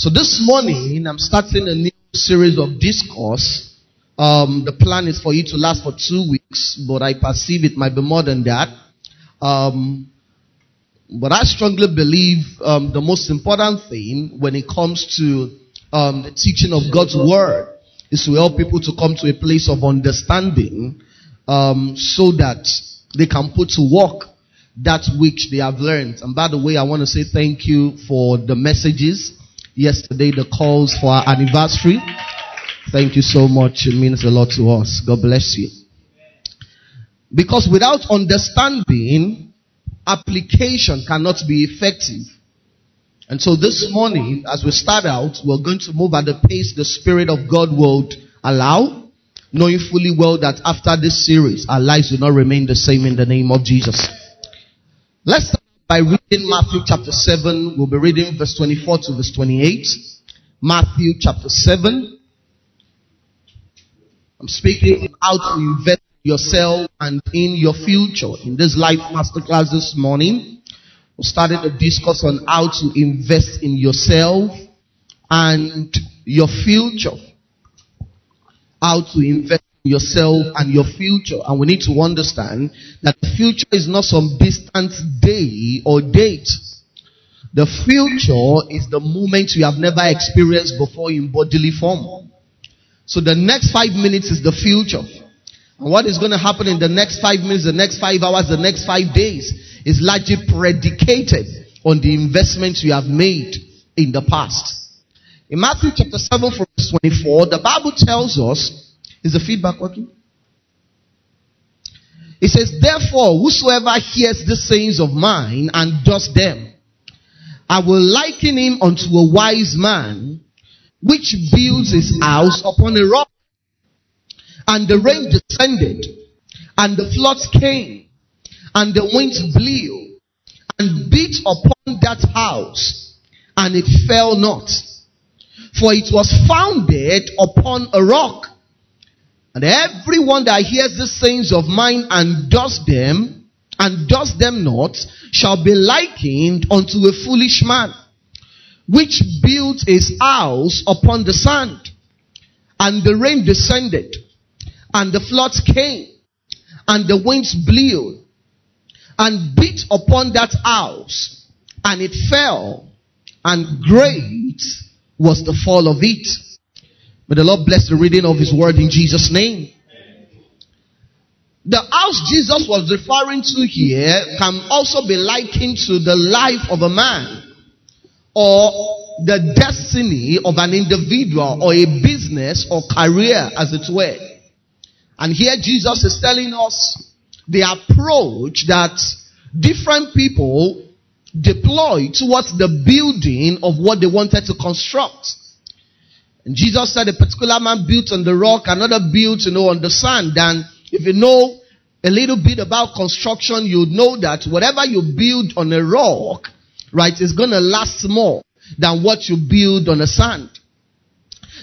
So this morning, I'm starting a new series of discourse. Um, the plan is for you to last for two weeks, but I perceive it might be more than that. Um, but I strongly believe um, the most important thing when it comes to um, the teaching of God's word is to help people to come to a place of understanding um, so that they can put to work that which they have learned. And by the way, I want to say thank you for the messages yesterday, the calls for our anniversary. Thank you so much. It means a lot to us. God bless you. Because without understanding, application cannot be effective. And so this morning, as we start out, we're going to move at the pace the Spirit of God will allow, knowing fully well that after this series, our lives will not remain the same in the name of Jesus. Let's by reading Matthew chapter 7. We'll be reading verse 24 to verse 28. Matthew chapter 7. I'm speaking how to invest yourself and in your future. In this life masterclass this morning, we started a discourse on how to invest in yourself and your future. How to invest in yourself and your future. And we need to understand that the future is not some distant day or date. The future is the moment you have never experienced before in bodily form. So the next five minutes is the future. And what is going to happen in the next five minutes, the next five hours, the next five days is largely predicated on the investments you have made in the past. In Matthew chapter 7 verse 24, the Bible tells us, is the feedback working? It says, therefore, whosoever hears the sayings of mine and does them, I will liken him unto a wise man which builds his house upon a rock. And the rain descended, and the floods came, and the winds blew, and beat upon that house, and it fell not. For it was founded upon a rock. And everyone that hears the sayings of mine and does them, and does them not, shall be likened unto a foolish man, which built his house upon the sand. And the rain descended, and the floods came, and the winds blew, and beat upon that house, and it fell, and great was the fall of it. May the Lord bless the reading of His word in Jesus' name. The house Jesus was referring to here can also be likened to the life of a man or the destiny of an individual or a business or career as it were. And here Jesus is telling us the approach that different people deploy towards the building of what they wanted to construct. And Jesus said a particular man built on the rock, another built, you know, on the sand. And if you know a little bit about construction, you know that whatever you build on a rock, right, is going to last more than what you build on the sand.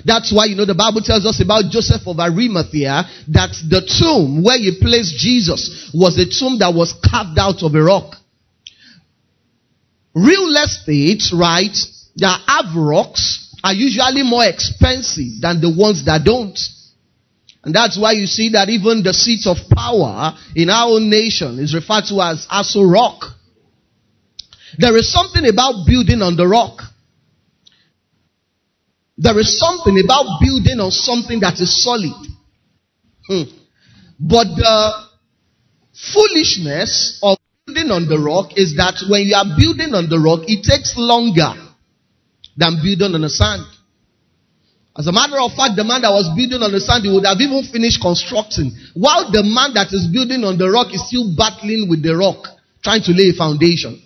That's why, you know, the Bible tells us about Joseph of Arimathea that the tomb where he placed Jesus was a tomb that was carved out of a rock. Real estate, right, that have rocks are usually more expensive than the ones that don't. And that's why you see that even the seats of power in our own nation is referred to as Aso Rock. There is something about building on the rock. There is something about building on something that is solid. Hmm. But the foolishness of building on the rock is that when you are building on the rock, it takes longer than building on the sand. As a matter of fact, the man that was building on the sand, he would have even finished constructing. While the man that is building on the rock is still battling with the rock, trying to lay a foundation.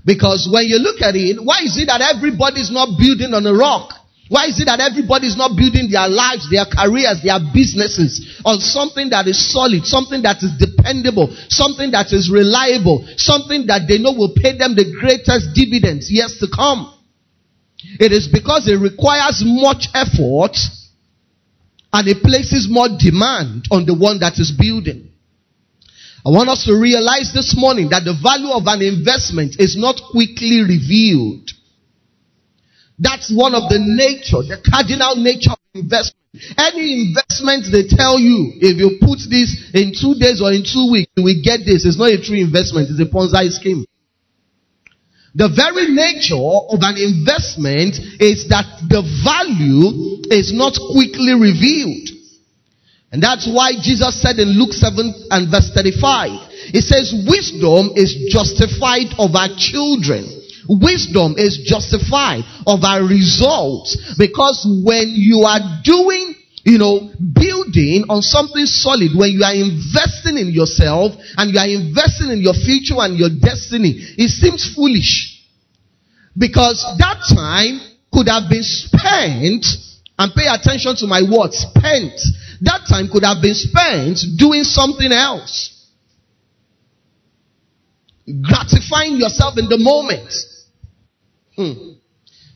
Because when you look at it, why is it that everybody is not building on a rock? Why is it that everybody is not building their lives, their careers, their businesses on something that is solid, something that is dependable, something that is reliable, something that they know will pay them the greatest dividends years to come? It is because it requires much effort and it places more demand on the one that is building. I want us to realize this morning that the value of an investment is not quickly revealed. That's one of the nature, the cardinal nature of investment. Any investment they tell you, if you put this in two days or in two weeks, you will get this. It's not a true investment, it's a Ponzi scheme. The very nature of an investment is that the value is not quickly revealed. And that's why Jesus said in Luke 7 and verse 35, He says, wisdom is justified of our children. Wisdom is justified of our results because when you are doing you know, building on something solid, when you are investing in yourself and you are investing in your future and your destiny, it seems foolish. Because that time could have been spent, and pay attention to my words, spent. That time could have been spent doing something else. Gratifying yourself in the moment. Hmm.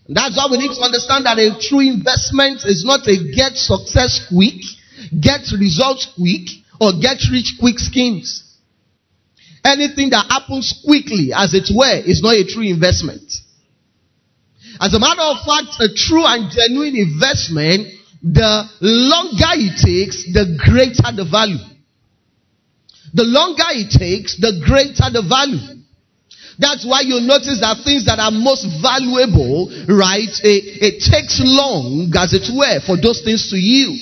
That's why we need to understand that a true investment is not a get success quick, get results quick, or get rich quick schemes. Anything that happens quickly, as it were, is not a true investment. As a matter of fact, a true and genuine investment, the longer it takes, the greater the value. The longer it takes, the greater the value. That's why you notice that things that are most valuable, right, it, it takes long, as it were, for those things to yield.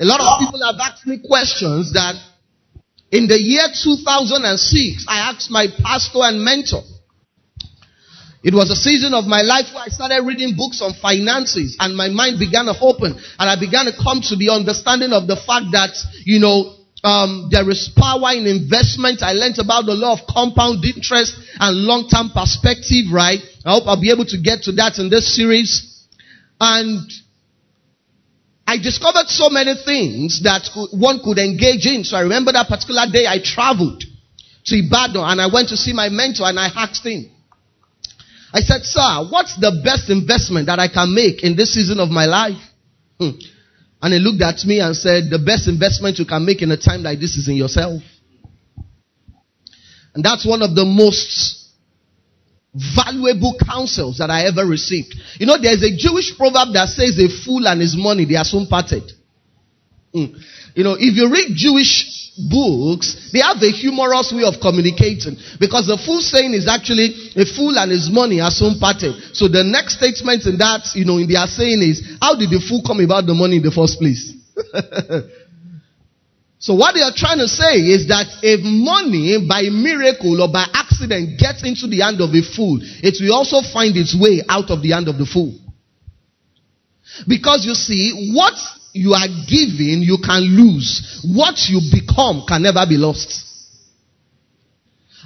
A lot of people have asked me questions that in the year 2006, I asked my pastor and mentor. It was a season of my life where I started reading books on finances and my mind began to open and I began to come to the understanding of the fact that, you know, um, there is power in investment. I learned about the law of compound interest and long-term perspective, right? I hope I'll be able to get to that in this series. And I discovered so many things that one could engage in. So I remember that particular day I traveled to Ibadan and I went to see my mentor and I asked him. I said, sir, what's the best investment that I can make in this season of my life? Hmm. And he looked at me and said, The best investment you can make in a time like this is in yourself. And that's one of the most valuable counsels that I ever received. You know, there's a Jewish proverb that says, A fool and his money, they are soon parted. Mm. You know, if you read Jewish books, they have a humorous way of communicating. Because the fool saying is actually a fool and his money are soon parted. So the next statement in that, you know, in their saying is, how did the fool come about the money in the first place? so what they are trying to say is that if money by miracle or by accident gets into the hand of a fool, it will also find its way out of the hand of the fool. Because you see, what you are giving, you can lose. What you become can never be lost.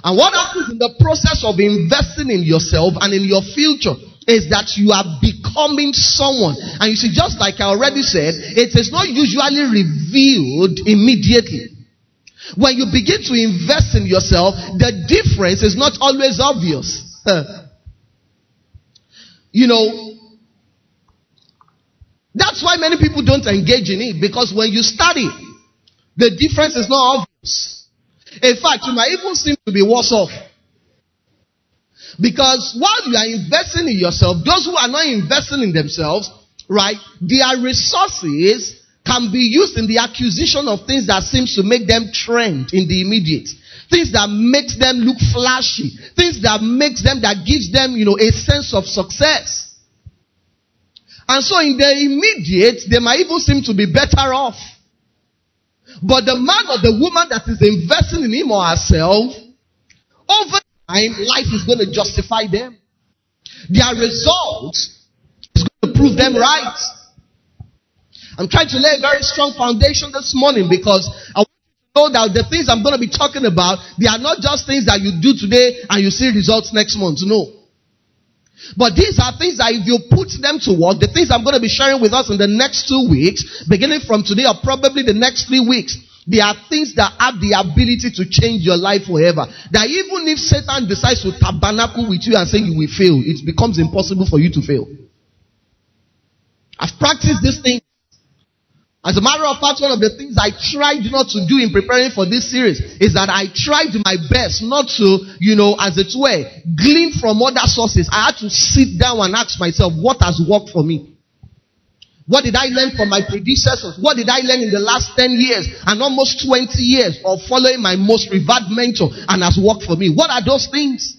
And what happens in the process of investing in yourself and in your future is that you are becoming someone. And you see, just like I already said, it is not usually revealed immediately. When you begin to invest in yourself, the difference is not always obvious. you know, that's why many people don't engage in it because when you study, the difference is not obvious. In fact, you might even seem to be worse off. Because while you are investing in yourself, those who are not investing in themselves, right, their resources can be used in the acquisition of things that seems to make them trend in the immediate. Things that makes them look flashy. Things that makes them, that gives them, you know, a sense of success. And so in the immediate, they might even seem to be better off. But the man or the woman that is investing in him or herself, over time, life is going to justify them. Their results is going to prove them right. I'm trying to lay a very strong foundation this morning because I want you to know that the things I'm going to be talking about, they are not just things that you do today and you see results next month. No. But these are things that if you put them to work, the things I'm going to be sharing with us in the next two weeks, beginning from today or probably the next three weeks, they are things that have the ability to change your life forever. That even if Satan decides to tabernacle with you and say you will fail, it becomes impossible for you to fail. I've practiced this thing As a matter of fact, one of the things I tried not to do in preparing for this series is that I tried my best not to, you know, as it were, glean from other sources. I had to sit down and ask myself, what has worked for me? What did I learn from my predecessors? What did I learn in the last 10 years and almost 20 years of following my most revered mentor and has worked for me? What are those things?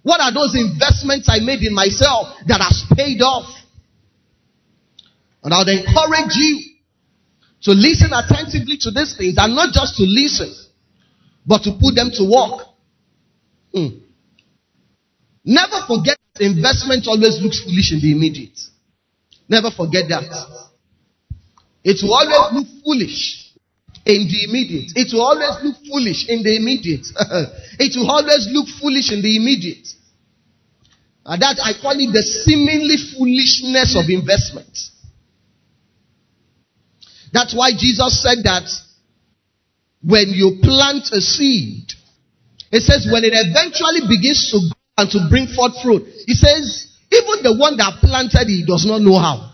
What are those investments I made in myself that has paid off? And I would encourage you to listen attentively to these things and not just to listen, but to put them to work. Mm. Never forget that investment always looks foolish in the immediate. Never forget that. It will always look foolish in the immediate. It will always look foolish in the immediate. it will always look foolish in the immediate. And that I call it the seemingly foolishness of investment. That's why Jesus said that when you plant a seed, it says when it eventually begins to grow and to bring forth fruit, he says, even the one that planted it does not know how.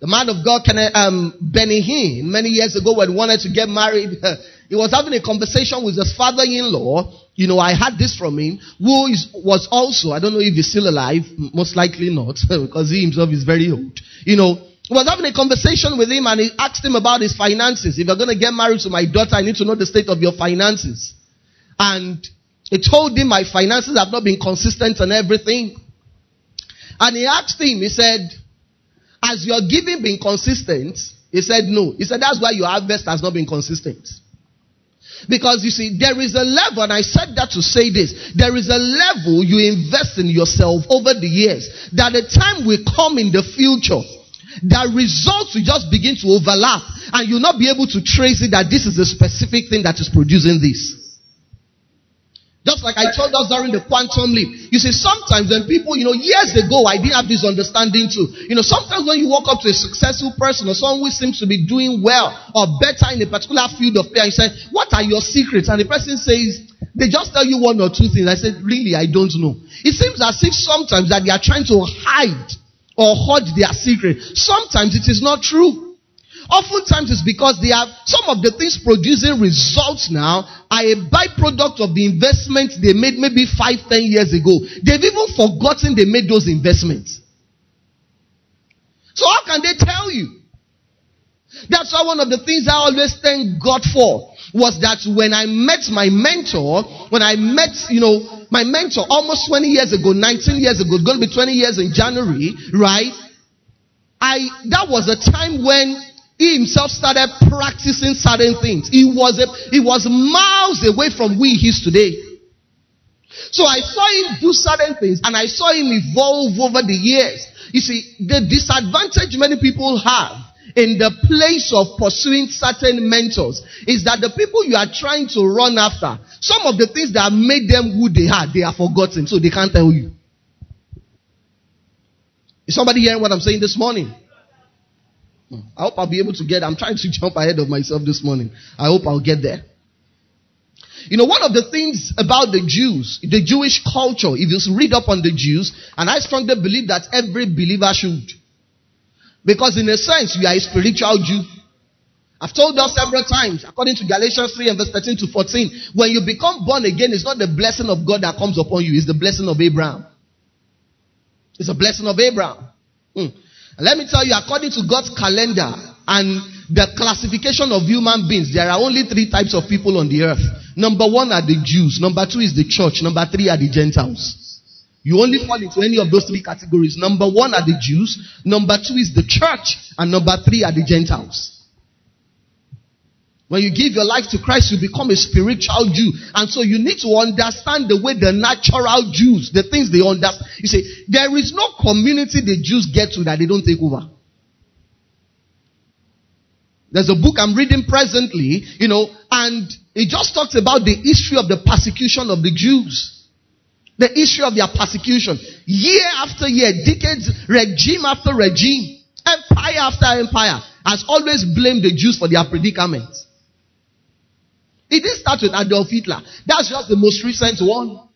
The man of God, can um, Benny Hinn, many years ago when he wanted to get married, he was having a conversation with his father-in-law. You know, I had this from him, who is, was also, I don't know if he's still alive, most likely not, because he himself is very old. You know, was having a conversation with him and he asked him about his finances. If you're going to get married to my daughter, I need to know the state of your finances. And he told him my finances have not been consistent and everything. And he asked him, he said, has your giving been consistent? He said no. He said that's why your harvest has not been consistent. Because you see, there is a level, and I said that to say this, there is a level you invest in yourself over the years that the time will come in the future the results will just begin to overlap and you'll not be able to trace it that this is the specific thing that is producing this. Just like I told us during the quantum leap. You see, sometimes when people, you know, years ago, I didn't have this understanding too. You know, sometimes when you walk up to a successful person or someone who seems to be doing well or better in a particular field of play, you say, what are your secrets? And the person says, they just tell you one or two things. I said, really, I don't know. It seems as if sometimes that they are trying to hide or hoard their secret. Sometimes it is not true. Oftentimes it's because they have some of the things producing results now are a byproduct of the investments they made maybe five, ten years ago. They've even forgotten they made those investments. So how can they tell you? That's why one of the things I always thank God for was that when I met my mentor, when I met, you know, my mentor almost 20 years ago, 19 years ago, going to be 20 years in January, right? I, that was a time when he himself started practicing certain things. He was a, he was miles away from where he is today. So I saw him do certain things and I saw him evolve over the years. You see, the disadvantage many people have in the place of pursuing certain mentors is that the people you are trying to run after, some of the things that made them who they are, they are forgotten, so they can't tell you. Is somebody hearing what I'm saying this morning? I hope I'll be able to get, I'm trying to jump ahead of myself this morning. I hope I'll get there. You know, one of the things about the Jews, the Jewish culture, if you read up on the Jews, and I strongly believe that every believer should, because in a sense, you are a spiritual Jew. I've told us several times, according to Galatians 3 and verse 13 to 14, when you become born again, it's not the blessing of God that comes upon you, it's the blessing of Abraham. It's a blessing of Abraham. Hmm. Let me tell you, according to God's calendar and the classification of human beings, there are only three types of people on the earth. Number one are the Jews. Number two is the church. Number three are the Gentiles. You only fall into any of those three categories. Number one are the Jews. Number two is the church. And number three are the Gentiles. When you give your life to Christ, you become a spiritual Jew. And so you need to understand the way the natural Jews, the things they understand. You say, there is no community the Jews get to that they don't take over. There's a book I'm reading presently, you know, and it just talks about the history of the persecution of the Jews. The issue of their persecution. Year after year, decades, regime after regime, empire after empire has always blamed the Jews for their predicament. It didn't start with Adolf Hitler. That's just the most recent one.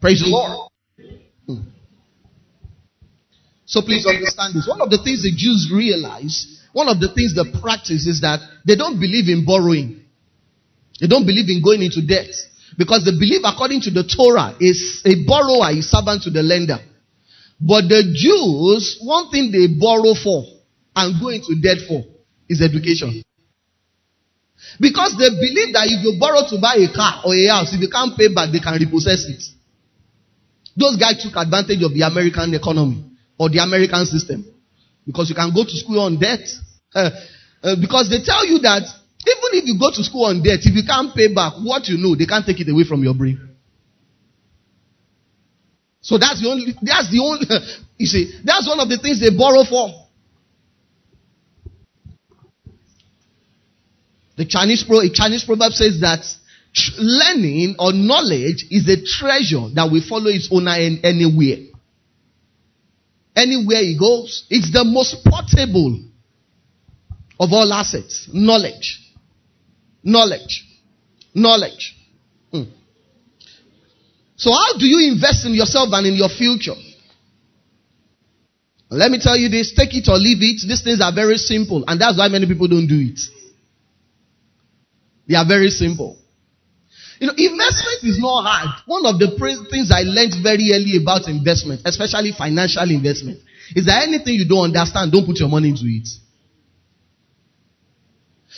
Praise the Lord. Hmm. So please understand this. One of the things the Jews realize, one of the things they practice is that they don't believe in borrowing. They don't believe in going into debt. Because they believe according to the Torah, is a borrower is servant to the lender. But the Jews, one thing they borrow for and go into debt for is education. Because they believe that if you borrow to buy a car or a house, if you can't pay back, they can repossess it. Those guys took advantage of the American economy or the American system. Because you can go to school on debt. Uh, uh, because they tell you that even if you go to school on debt, if you can't pay back what you know, they can't take it away from your brain. So that's the only, that's the only, you see, that's one of the things they borrow for. The Chinese, pro, Chinese proverb says that learning or knowledge is a treasure that will follow its owner anywhere. Anywhere he goes, it's the most portable of all assets. Knowledge. Knowledge. Knowledge. Hmm. So how do you invest in yourself and in your future? Let me tell you this, take it or leave it. These things are very simple and that's why many people don't do it. They are very simple. You know, investment is not hard. One of the things I learned very early about investment, especially financial investment, is that anything you don't understand, don't put your money into it.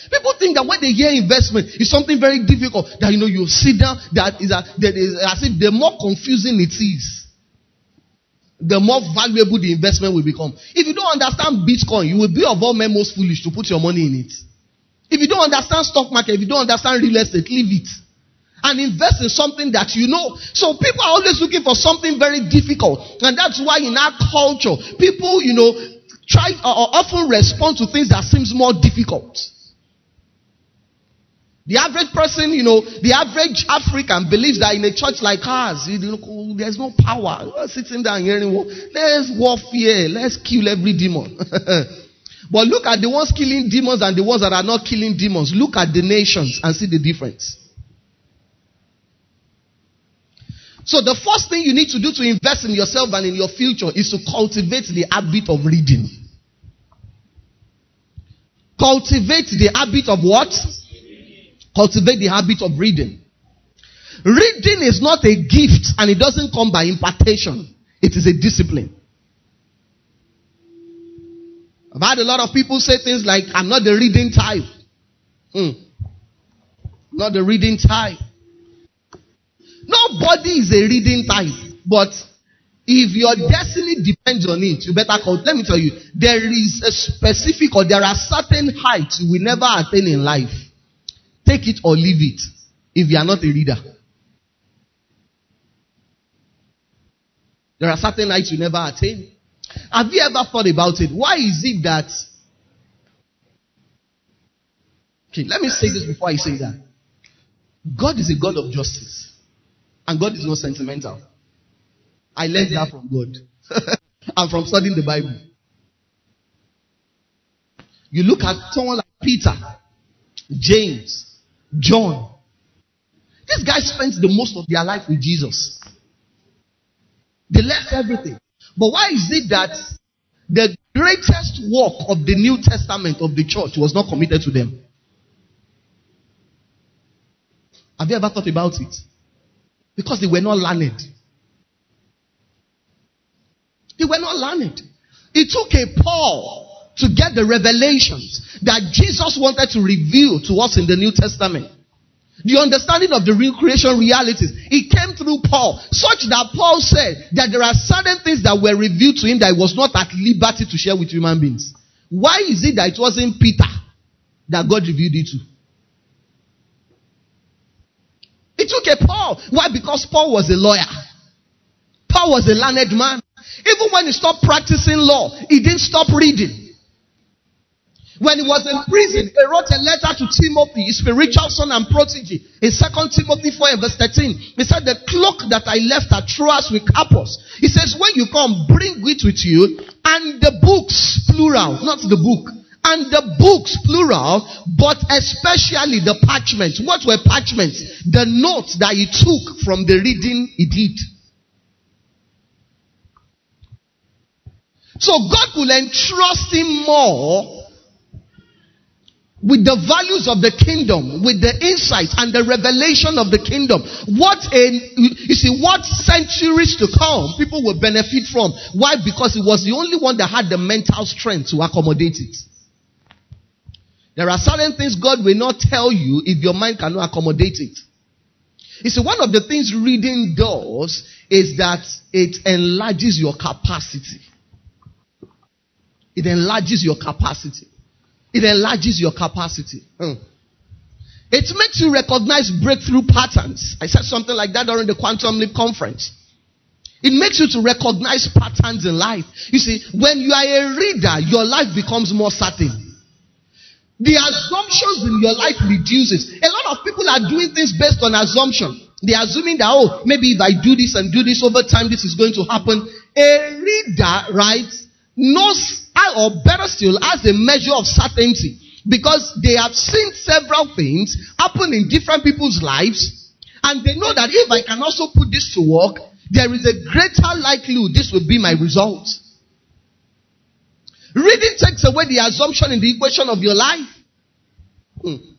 People think that when they hear investment, it's something very difficult. That you know, you sit down. That is, a, that is as if the more confusing it is, the more valuable the investment will become. If you don't understand Bitcoin, you will be of all men most foolish to put your money in it. If you don't understand stock market, if you don't understand real estate, leave it. And invest in something that you know. So people are always looking for something very difficult. And that's why in our culture, people, you know, try or often respond to things that seems more difficult. The average person, you know, the average African believes that in a church like ours, you know, there's no power. Sitting down hearing, let's warfare, let's kill every demon. But look at the ones killing demons and the ones that are not killing demons. Look at the nations and see the difference. So the first thing you need to do to invest in yourself and in your future is to cultivate the habit of reading. Cultivate the habit of what? Cultivate the habit of reading. Reading is not a gift and it doesn't come by impartation. It is a discipline. I've had a lot of people say things like, I'm not the reading type. Hmm. Not the reading type. Nobody is a reading type. But if your destiny depends on it, you better call. Let me tell you, there is a specific or there are certain heights you will never attain in life. Take it or leave it if you are not a reader. There are certain heights you never attain. Have you ever thought about it? Why is it that? Okay, let me say this before I say that. God is a God of justice. And God is not sentimental. I learned that from God. and from studying the Bible. You look at someone like Peter, James, John. These guys spent the most of their life with Jesus. They left everything. But why is it that the greatest work of the New Testament of the church was not committed to them? Have you ever thought about it? Because they were not learned. They were not learned. It took a Paul to get the revelations that Jesus wanted to reveal to us in the New Testament. The understanding of the real creation realities. It came through Paul, such that Paul said that there are certain things that were revealed to him that he was not at liberty to share with human beings. Why is it that it wasn't Peter that God revealed it to? It took a Paul. Why? Because Paul was a lawyer. Paul was a learned man. Even when he stopped practicing law, he didn't stop reading. When he was in prison, he wrote a letter to Timothy, his spiritual son and protege. In 2 Timothy 4 and verse 13, he said, The cloak that I left at Troas with Carpus. He says, When you come, bring it with you, and the books, plural, not the book. And the books, plural, but especially the parchments. What were parchments? The notes that he took from the reading he did. So God will entrust him more with the values of the kingdom, with the insights and the revelation of the kingdom. What a, you see, what centuries to come people will benefit from. Why? Because it was the only one that had the mental strength to accommodate it. There are certain things God will not tell you if your mind cannot accommodate it. You see, one of the things reading does is that it enlarges your capacity. It enlarges your capacity. It enlarges your capacity. Hmm. It makes you recognize breakthrough patterns. I said something like that during the Quantum Leap conference. It makes you to recognize patterns in life. You see, when you are a reader, your life becomes more certain. The assumptions in your life reduces. A lot of people are doing things based on assumption. They are assuming that, oh, maybe if I do this and do this over time, this is going to happen. A reader, right, knows, or better still, as a measure of certainty because they have seen several things happen in different people's lives and they know that if I can also put this to work, there is a greater likelihood this will be my result. Reading takes away the assumption in the equation of your life. Hmm.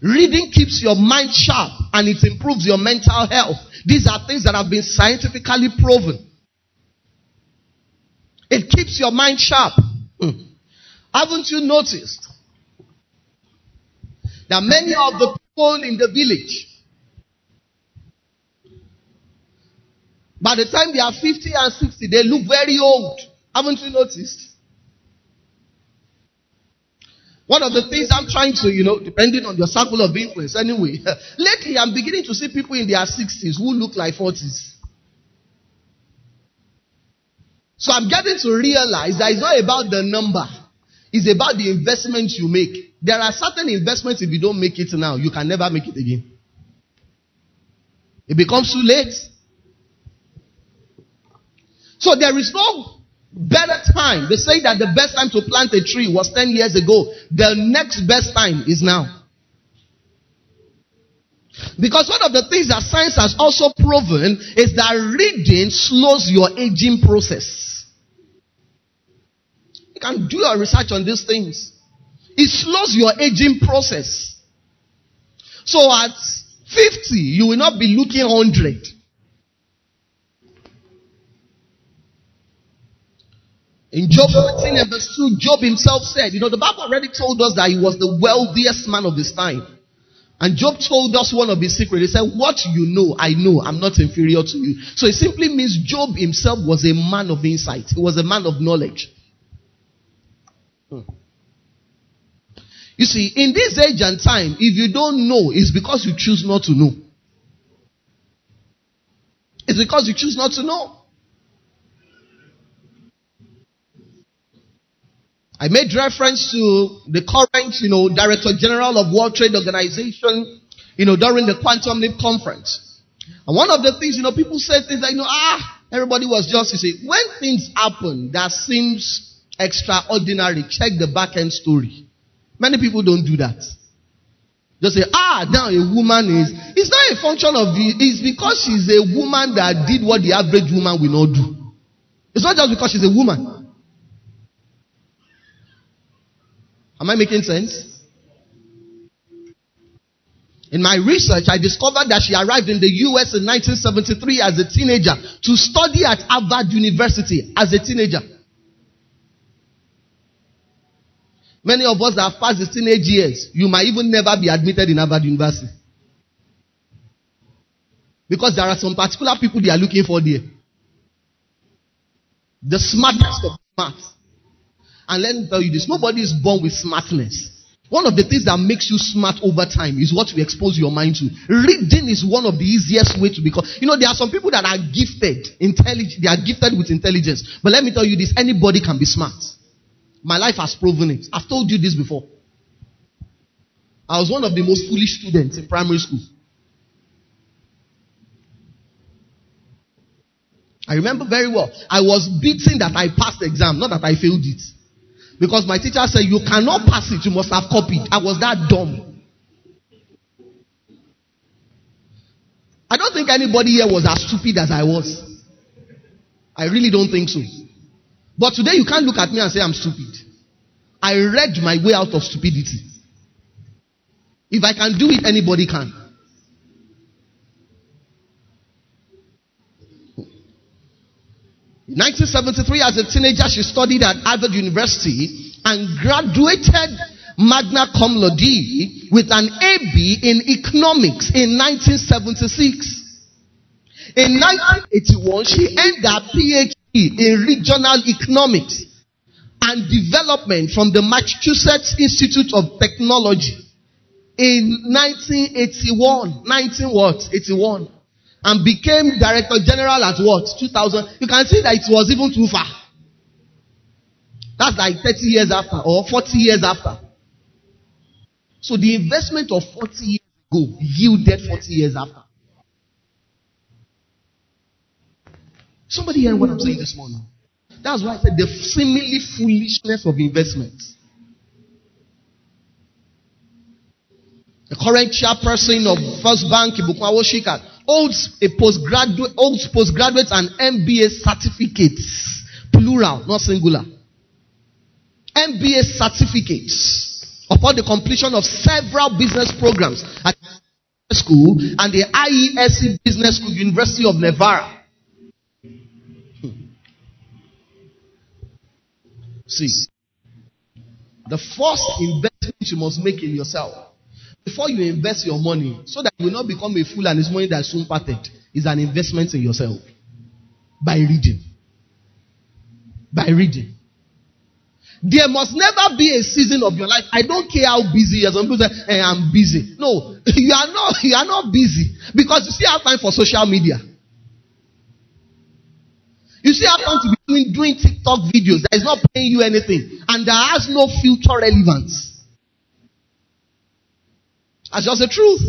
Reading keeps your mind sharp and it improves your mental health. These are things that have been scientifically proven. It keeps your mind sharp. Hmm. Haven't you noticed that many of the people in the village, by the time they are 50 and 60, they look very old. Haven't you noticed? One of the things I'm trying to, you know, depending on your circle of influence, anyway, lately I'm beginning to see people in their 60s who look like 40s. So I'm getting to realize that it's not about the number. It's about the investment you make. There are certain investments if you don't make it now, you can never make it again. It becomes too late. So there is no better time. They say that the best time to plant a tree was 10 years ago. The next best time is now. Because one of the things that science has also proven is that reading slows your aging process. You can do your research on these things. It slows your aging process. So at 50, you will not be looking 100. In Job 14 and verse 2, Job himself said, you know, the Bible already told us that he was the wealthiest man of his time. And Job told us one of his secrets. He said, What you know, I know. I'm not inferior to you. So it simply means Job himself was a man of insight. He was a man of knowledge. You see, in this age and time, if you don't know, it's because you choose not to know. It's because you choose not to know. I made reference to the current, you know, Director General of World Trade Organization, you know, during the Quantum Leap conference. And one of the things, you know, people said things like, you know, ah, everybody was just, you see, when things happen that seems extraordinary. Check the back end story. Many people don't do that. Just say, ah, now a woman is. It's not a function of it. It's because she's a woman that did what the average woman will not do. It's not just because she's a woman. Am I making sense? In my research, I discovered that she arrived in the US in 1973 as a teenager to study at Harvard University as a teenager. Many of us that have passed the teenage years, you might even never be admitted in Harvard University. Because there are some particular people they are looking for there. The smartest of smart. And let me tell you this nobody is born with smartness. One of the things that makes you smart over time is what you expose your mind to. Reading is one of the easiest way to become. You know, there are some people that are gifted, intelligent, they are gifted with intelligence. But let me tell you this, anybody can be smart. My life has proven it. I've told you this before. I was one of the most foolish students in primary school. I remember very well. I was beaten that I passed the exam, not that I failed it. Because my teacher said, You cannot pass it, you must have copied. I was that dumb. I don't think anybody here was as stupid as I was. I really don't think so. But today you can't look at me and say I'm stupid. I read my way out of stupidity. If I can do it, anybody can. In 1973, as a teenager, she studied at Harvard University and graduated magna cum laude with an AB in economics in 1976. In 1981, she earned her PhD in regional economics and development from the Massachusetts Institute of Technology in 1981. 19 what? 81. And became director general at what? 2000. You can see that it was even too far. That's like 30 years after or 40 years after. So the investment of 40 years ago yielded 40 years after. Somebody hearing what I'm saying this morning? That's why I said the seemingly foolishness of investments. The current chairperson of First Bank, Ibukun Awosika, holds a postgraduate, holds postgraduate and MBA certificates, plural, not singular. MBA certificates upon the completion of several business programs at school and the IESE Business School, University of Navarra. See, the first investment you must make in yourself before you invest your money so that you will not become a fool and it's money that is soon parted is an investment in yourself by reading. By reading. There must never be a season of your life. I don't care how busy you are. Some people say, hey, I'm busy. No, you are not, you are not busy because you still have time for social media. You still have time to be doing, doing TikTok videos that is not paying you anything and that has no future relevance. That's just the truth.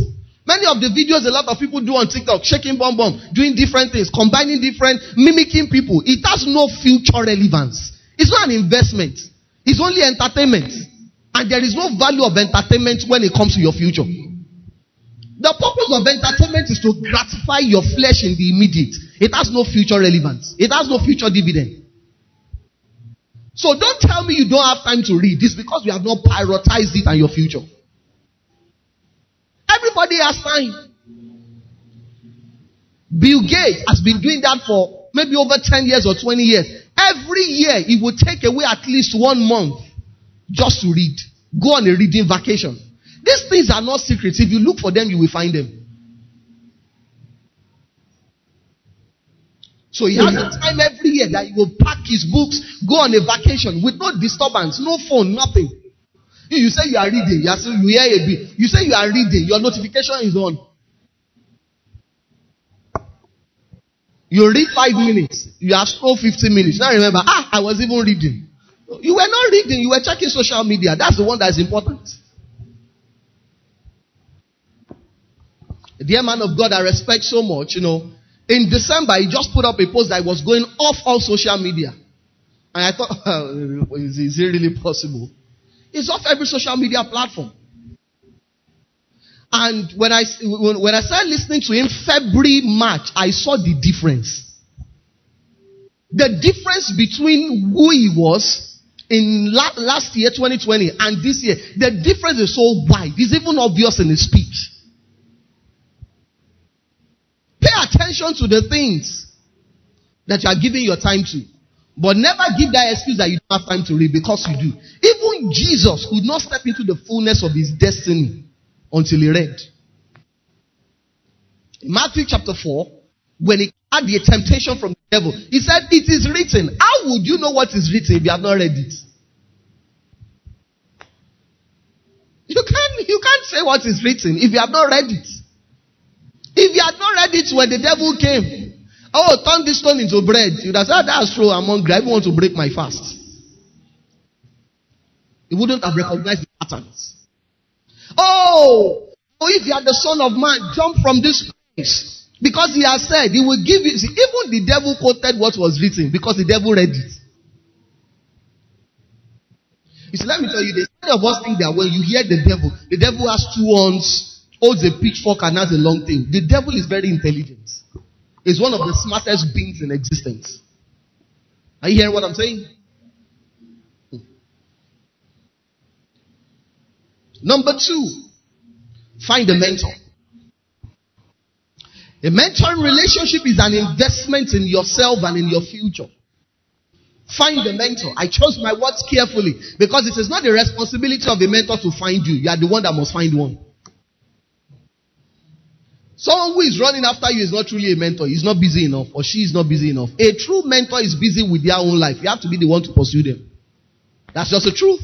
Many of the videos a lot of people do on TikTok, shaking bomb bomb, doing different things, combining different, mimicking people. It has no future relevance. It's not an investment. It's only entertainment. And there is no value of entertainment when it comes to your future. The purpose of entertainment is to gratify your flesh in the immediate. It has no future relevance. It has no future dividend. So don't tell me you don't have time to read. This because you have not prioritized it and your future. Everybody has time. Bill Gates has been doing that for maybe over 10 years or 20 years. Every year, he would take away at least one month just to read. Go on a reading vacation. These things are not secrets. If you look for them, you will find them. So he has a time every year that he will pack his books, go on a vacation with no disturbance, no phone, nothing. You say you are reading, you, are you hear a bit. You say you are reading, your notification is on. You read five minutes, you have scrolled 15 minutes. Now remember, ah, I was even reading. You were not reading, you were checking social media. That's the one that is important. dear man of God I respect so much, you know, in December he just put up a post that was going off all social media. And I thought, is it really possible? It's off every social media platform. And when I, when I started listening to him February, March, I saw the difference. The difference between who he was in la- last year, 2020, and this year, the difference is so wide. It's even obvious in his speech. Pay attention to the things that you are giving your time to. But never give that excuse that you don't have time to read because you do. Even Jesus could not step into the fullness of his destiny until he read. In Matthew chapter 4, when he had the temptation from the devil, he said, It is written. How would you know what is written if you have not read it? You can't, you can't say what is written if you have not read it. If you had not read it when the devil came, Oh, turn this stone into bread. You'd have said, that's true. I'm hungry. I want to break my fast. He wouldn't have recognized the patterns. Oh, oh, if you are the son of man, jump from this place. Because he has said he will give you. See, even the devil quoted what was written because the devil read it. You see, let me tell you, the kind of us think that when you hear the devil, the devil has two horns, holds a pitchfork and has a long tail. The devil is very intelligent. He's one of the smartest beings in existence. Are you hearing what I'm saying? Number two, find a mentor. A mentoring relationship is an investment in yourself and in your future. Find a mentor. I chose my words carefully because it is not the responsibility of a mentor to find you. You are the one that must find one. Someone who is running after you is not truly a mentor. He's not busy enough or she is not busy enough. A true mentor is busy with their own life. You have to be the one to pursue them. That's just the truth.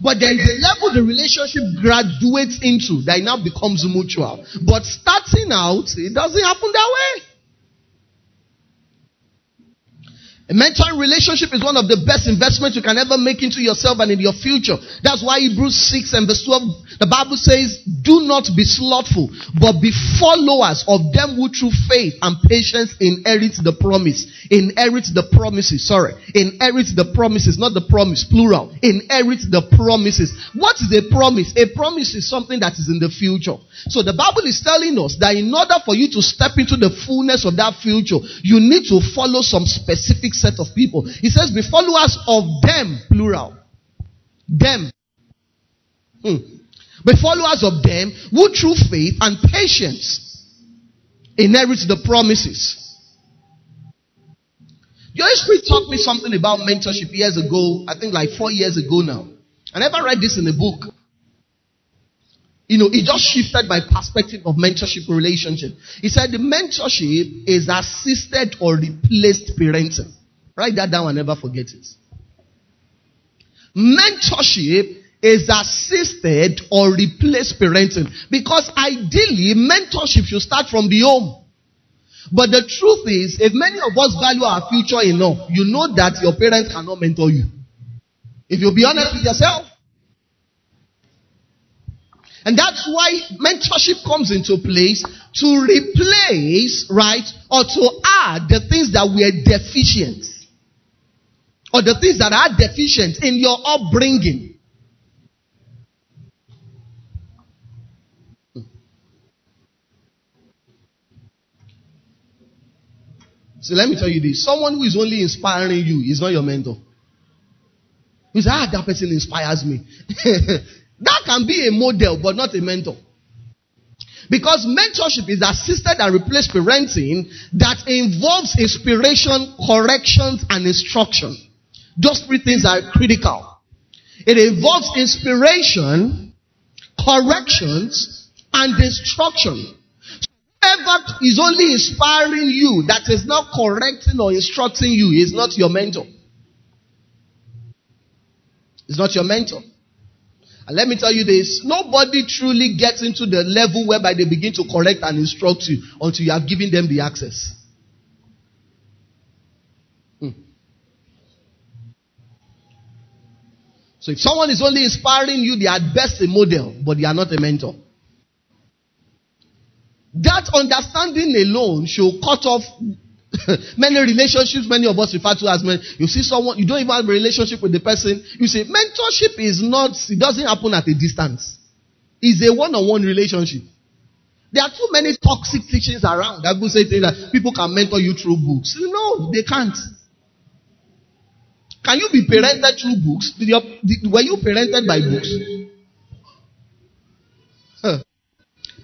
But there is a level the relationship graduates into that now becomes mutual. But starting out, it doesn't happen that way. A mentoring relationship is one of the best investments you can ever make into yourself and in your future. That's why Hebrews 6 and verse 12, the Bible says, do not be slothful, but be followers of them who through faith and patience inherit the promise. Inherit the promises, sorry. Inherit the promises, not the promise, plural. Inherit the promises. What is a promise? A promise is something that is in the future. So the Bible is telling us that in order for you to step into the fullness of that future, you need to follow some specific set of people. He says, be followers of them, plural. Them. Hmm. Be followers of them who through faith and patience inherit the promises. Holy Spirit taught me something about mentorship years ago, I think like four years ago now. I never read this in a book. You know, it just shifted my perspective of mentorship relationship. He said the mentorship is assisted or replaced parenting. Write that down and never forget it. Mentorship is assisted or replaced parenting because ideally mentorship should start from the home. But the truth is, if many of us value our future enough, you know that your parents cannot mentor you. If you'll be honest with yourself. And that's why mentorship comes into place to replace, right, or to add the things that were deficient or the things that are deficient in your upbringing. So let me tell you this. Someone who is only inspiring you is not your mentor. You say, ah, that person inspires me. that can be a model, but not a mentor. Because mentorship is assisted and replaced parenting that involves inspiration, corrections, and instruction. Those three things are critical. It involves inspiration, corrections, and instruction. Whoever is only inspiring you that is not correcting or instructing you is not your mentor. It's not your mentor. And let me tell you this nobody truly gets into the level whereby they begin to correct and instruct you until you have given them the access. So if someone is only inspiring you, they are best a model, but they are not a mentor. That understanding alone should cut off many relationships many of us refer to as men. You see someone, you don't even have a relationship with the person. You say mentorship is not, it doesn't happen at a distance. It's a one-on-one relationship. There are too many toxic teachings around. That people say that people can mentor you through books. No, they can't. Can you be parented through books? Did did, were you parented by books? Huh.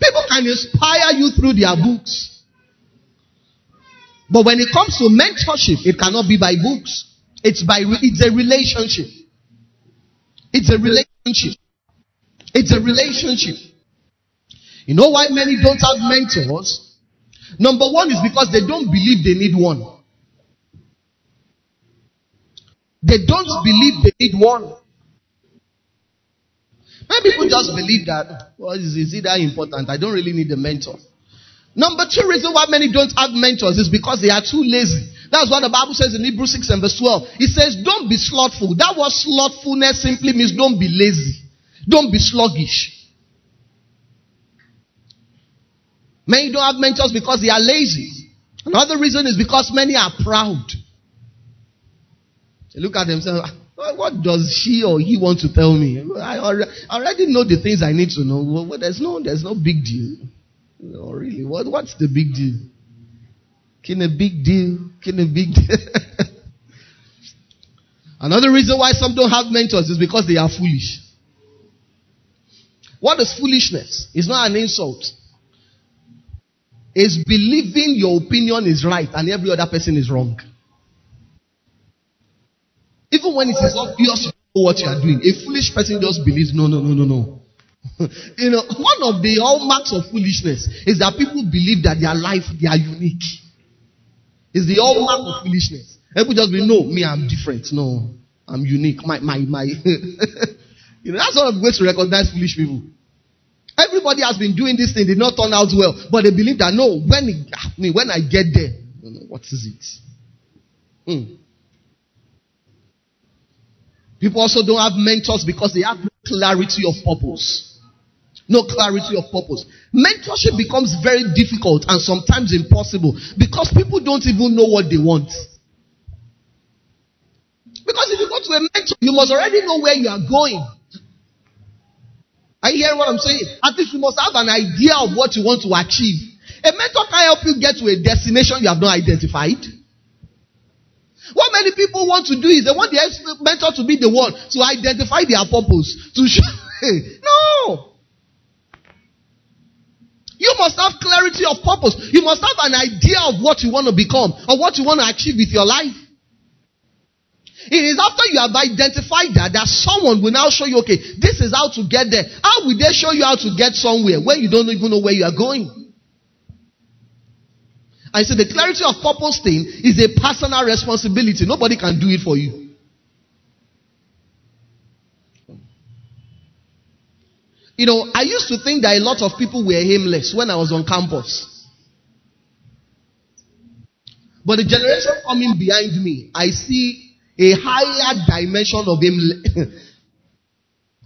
People can inspire you through their books. But when it comes to mentorship, it cannot be by books. It's by, it's a relationship. It's a relationship. It's a relationship. You know why many don't have mentors? Number one is because they don't believe they need one. They don't believe they need one. Many people just believe that, well, is, is it that important? I don't really need a mentor. Number two reason why many don't have mentors is because they are too lazy. That's what the Bible says in Hebrews 6 and verse 12. It says, don't be slothful. That word slothfulness simply means don't be lazy. Don't be sluggish. Many don't have mentors because they are lazy. Another reason is because many are proud. They look at themselves. Ah, what does she or he want to tell me? I already know the things I need to know. Well, there's no, there's no big deal. No, really. What, what's the big deal? Can a big deal? Can a big deal? Another reason why some don't have mentors is because they are foolish. What is foolishness? It's not an insult. It's believing your opinion is right and every other person is wrong. Even when it is obvious what you are doing, a foolish person just believes, no, no, no, no, no. you know, one of the hallmarks of foolishness is that people believe that their life, they are unique. It's the hallmark of foolishness. People just believe, no, me, I'm different. No, I'm unique. My, my, my. you know, that's one of the ways to recognize foolish people. Everybody has been doing this thing, did not turn out well, but they believe that no, when it, when I get there, what is it? Hmm. People also don't have mentors because they have no clarity of purpose. No clarity of purpose. Mentorship becomes very difficult and sometimes impossible because people don't even know what they want. Because if you go to a mentor, you must already know where you are going. Are you hearing what I'm saying? At least you must have an idea of what you want to achieve. A mentor can help you get to a destination you have not identified. What many people want to do is they want the mentor to be the one to identify their purpose. To show, no. You must have clarity of purpose. You must have an idea of what you want to become or what you want to achieve with your life. It is after you have identified that that someone will now show you, okay, this is how to get there. How will they show you how to get somewhere when you don't even know where you are going? I said the clarity of purpose thing is a personal responsibility. Nobody can do it for you. You know, I used to think that a lot of people were aimless when I was on campus. But the generation coming behind me, I see a higher dimension of aimless.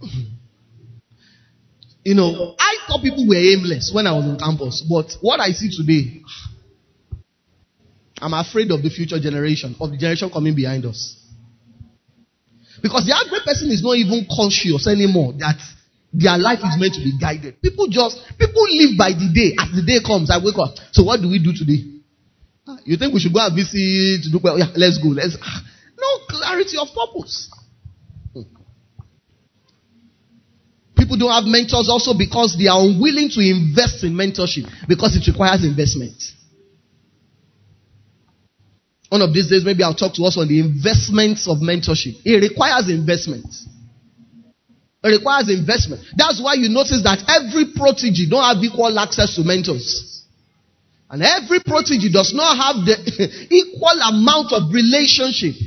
you know, I thought people were aimless when I was on campus, but what I see today, I'm afraid of the future generation, of the generation coming behind us. Because the average person is not even conscious anymore that their life is meant to be guided. People just, people live by the day. As the day comes, I wake up. So what do we do today? Ah, you think we should go and visit? Well? Yeah, let's go. Let's. Ah, no clarity of purpose. People don't have mentors also because they are unwilling to invest in mentorship because it requires investment. One of these days, maybe I'll talk to us on the investments of mentorship. It requires investment. It requires investment. That's why you notice that every protege don't have equal access to mentors. And every protege does not have the equal amount of relationship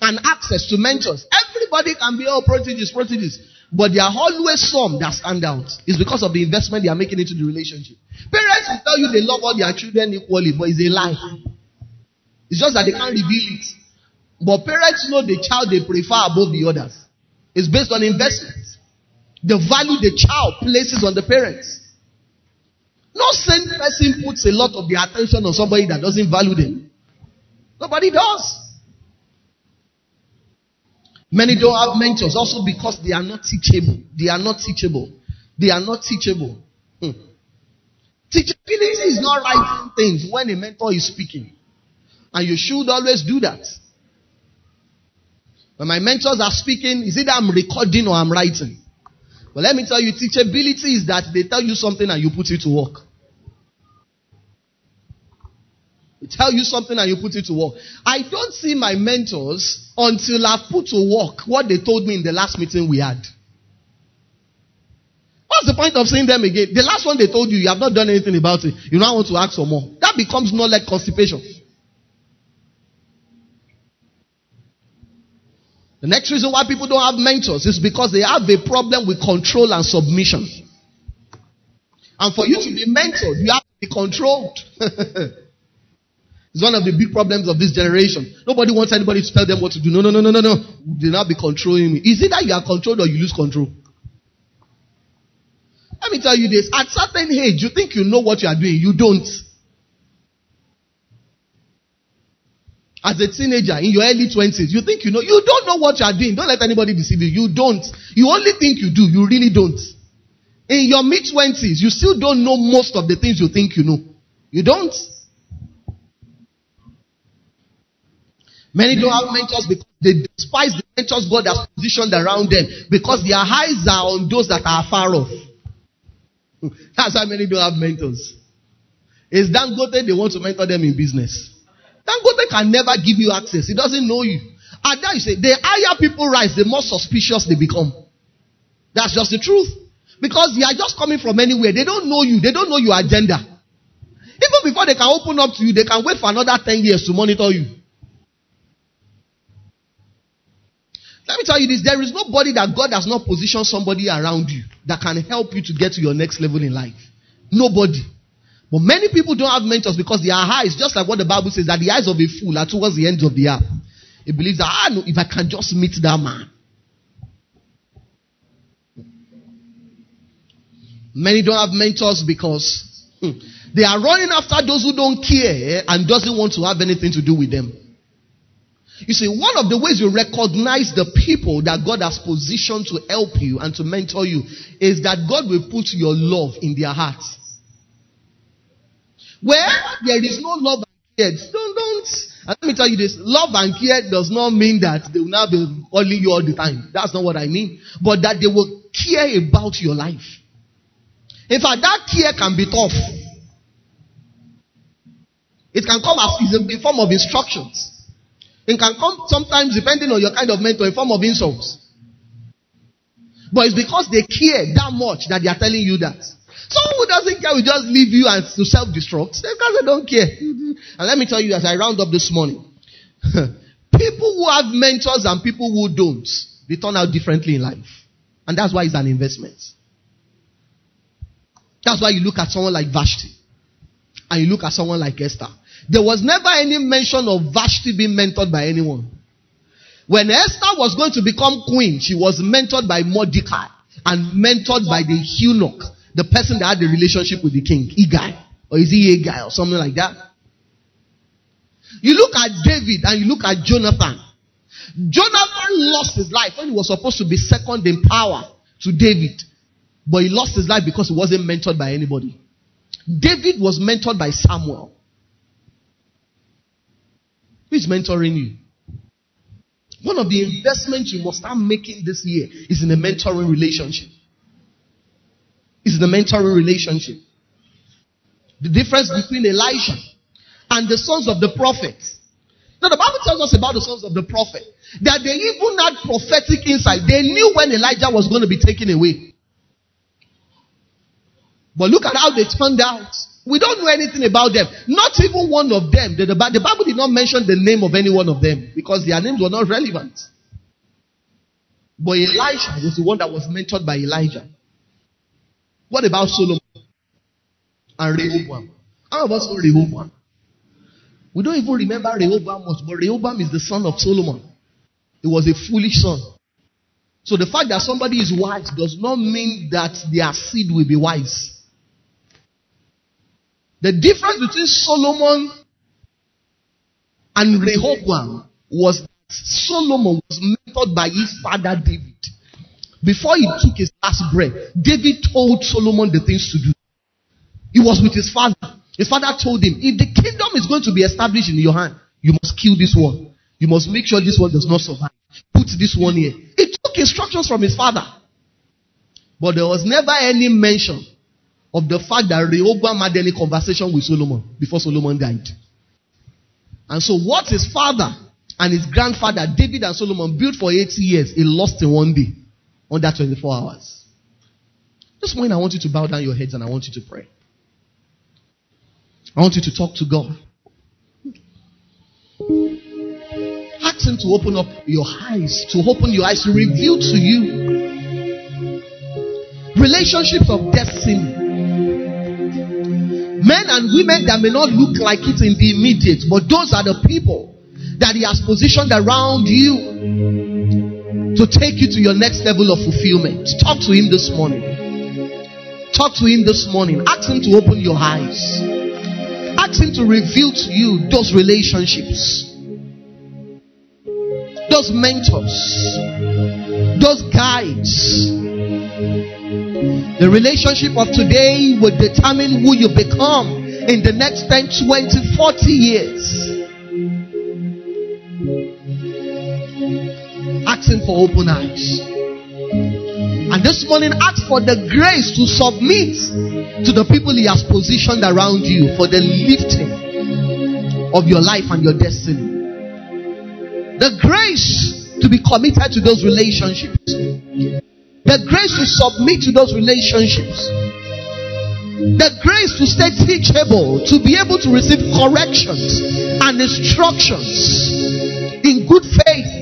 and access to mentors. Everybody can be all proteges, proteges. But there are always some that stand out. It's because of the investment they are making into the relationship. Parents will tell you they love all their children equally, but it's a lie. It's just that they can't reveal it. But parents know the child they prefer above the others. It's based on investment. The value the child places on the parents. No sane person puts a lot of their attention on somebody that doesn't value them. Nobody does. Many don't have mentors also because they are not teachable. They are not teachable. They are not teachable. Hmm. Teachability is not writing things when a mentor is speaking. And you should always do that. When my mentors are speaking, is it I'm recording or I'm writing? But let me tell you, teachability is that they tell you something and you put it to work. They tell you something and you put it to work. I don't see my mentors until I've put to work what they told me in the last meeting we had. What's the point of seeing them again? The last one they told you, you have not done anything about it. You now want to ask for more. That becomes knowledge constipation. The next reason why people don't have mentors is because they have a problem with control and submission. And for you to be mentored, you have to be controlled. It's one of the big problems of this generation. Nobody wants anybody to tell them what to do. No, no, no, no, no, no. They not be controlling me. Is it that you are controlled or you lose control? Let me tell you this. At certain age, you think you know what you are doing. You don't. As a teenager in your early 20s, you think you know. You don't know what you are doing. Don't let anybody deceive you. You don't. You only think you do. You really don't. In your mid 20s, you still don't know most of the things you think you know. You don't. Many don't have mentors because they despise the mentors God has positioned around them because their eyes are on those that are far off. That's why many don't have mentors. It's Dangote they want to mentor them in business. Dangote can never give you access. He doesn't know you. And that you say, the higher people rise, the more suspicious they become. That's just the truth. Because they are just coming from anywhere. They don't know you. They don't know your agenda. Even before they can open up to you, they can wait for another 10 years to monitor you. Let me tell you this there is nobody that God has not positioned somebody around you that can help you to get to your next level in life. Nobody. But many people don't have mentors because their eyes, just like what the Bible says, that the eyes of a fool are towards the end of the earth. He believes that, ah, no, if I can just meet that man. Many don't have mentors because hmm, they are running after those who don't care and doesn't want to have anything to do with them. You see, one of the ways you recognize the people that God has positioned to help you and to mentor you is that God will put your love in their hearts. Where there is no love and care, don't, don't. And let me tell you this love and care does not mean that they will now be calling you all the time. That's not what I mean. But that they will care about your life. In fact, that care can be tough. It can come as in form of instructions. It can come sometimes depending on your kind of mentor in form of insults. But it's because they care that much that they are telling you that. Someone who doesn't care will just leave you and to self-destruct because they don't care. and let me tell you as I round up this morning, people who have mentors and people who don't, they turn out differently in life. And that's why it's an investment. That's why you look at someone like Vashti and you look at someone like Esther. There was never any mention of Vashti being mentored by anyone. When Esther was going to become queen, she was mentored by Mordecai and mentored by the eunuch, the person that had the relationship with the king, Igai, or is he a guy or something like that? You look at David and you look at Jonathan. Jonathan lost his life when he was supposed to be second in power to David. But he lost his life because he wasn't mentored by anybody. David was mentored by Samuel. Who is mentoring you? One of the investments you must start making this year is in a mentoring relationship. Is a mentoring relationship. The difference between Elijah and the sons of the prophets. Now the Bible tells us about the sons of the prophet that they even had prophetic insight. They knew when Elijah was going to be taken away. But look at how they turned out. We don't know anything about them. Not even one of them. The, the, the Bible did not mention the name of any one of them because their names were not relevant. But Elisha was the one that was mentored by Elijah. What about Solomon and Rehoboam? How about Rehoboam? We don't even remember Rehoboam much, but Rehoboam is the son of Solomon. He was a foolish son. So the fact that somebody is wise does not mean that their seed will be wise. The difference between Solomon and Rehoboam was Solomon was mentored by his father David. Before he took his last breath, David told Solomon the things to do. He was with his father. His father told him, if the kingdom is going to be established in your hand, you must kill this one. You must make sure this one does not survive. Put this one here. He took instructions from his father. But there was never any mention of the fact that Rehoboam had any conversation with Solomon before Solomon died. And so, what his father and his grandfather, David and Solomon, built for 80 years, he lost in one day, under 24 hours. This morning, I want you to bow down your heads and I want you to pray. I want you to talk to God. Ask Him to open up your eyes, to open your eyes, to reveal to you relationships of destiny Men and women that may not look like it in the immediate, but those are the people that He has positioned around you to take you to your next level of fulfillment. Talk to Him this morning. Talk to Him this morning. Ask Him to open your eyes. Ask Him to reveal to you those relationships, those mentors, those guides the relationship of today will determine who you become in the next 10, 20, 40 years. For open eyes. And this morning, ask for the grace to submit to the people He has positioned around you for the lifting of your life and your destiny. The grace to be committed to those relationships. The grace to submit to those relationships. The grace to stay teachable, to be able to receive corrections and instructions in good faith.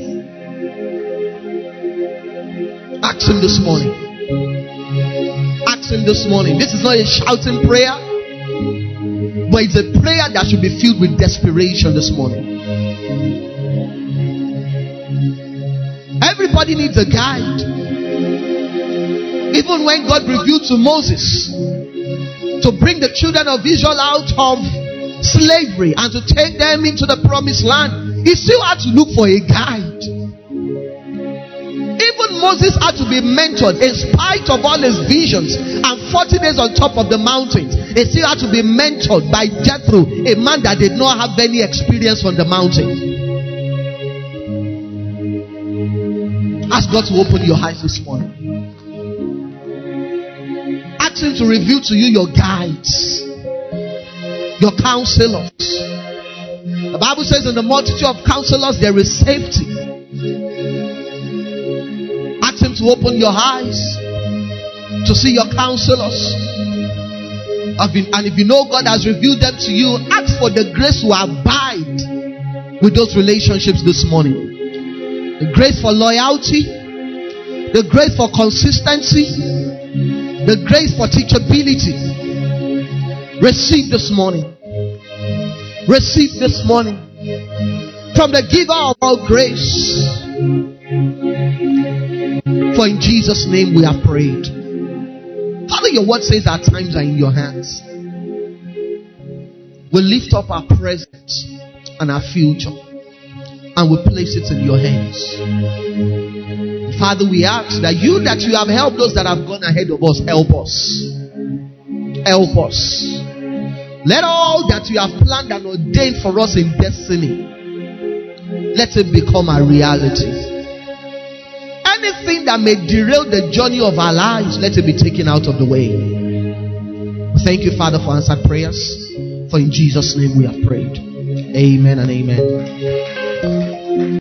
Ask Him this morning. Ask Him this morning. This is not a shouting prayer, but it's a prayer that should be filled with desperation this morning. Everybody needs a guide. Even when God revealed to Moses to bring the children of Israel out of slavery and to take them into the promised land, he still had to look for a guide. Even Moses had to be mentored in spite of all his visions and 40 days on top of the mountains. He still had to be mentored by Jethro, a man that did not have any experience on the mountain. Ask God to open your eyes this morning. Ask Him to reveal to you your guides, your counselors. The Bible says, in the multitude of counselors, there is safety. To open your eyes to see your counselors. And if you know God has revealed them to you, ask for the grace to abide with those relationships this morning. The grace for loyalty, the grace for consistency, the grace for teachability. Receive this morning. Receive this morning from the giver of all grace. For in Jesus' name we have prayed. Father, your word says our times are in your hands. We lift up our present and our future and we place it in your hands. Father, we ask that you that you have helped those that have gone ahead of us, help us. Help us. Let all that you have planned and ordained for us in destiny, let it become a reality. Anything that may derail the journey of our lives, let it be taken out of the way. Thank you, Father, for answered prayers. For in Jesus' name we have prayed. Amen and amen.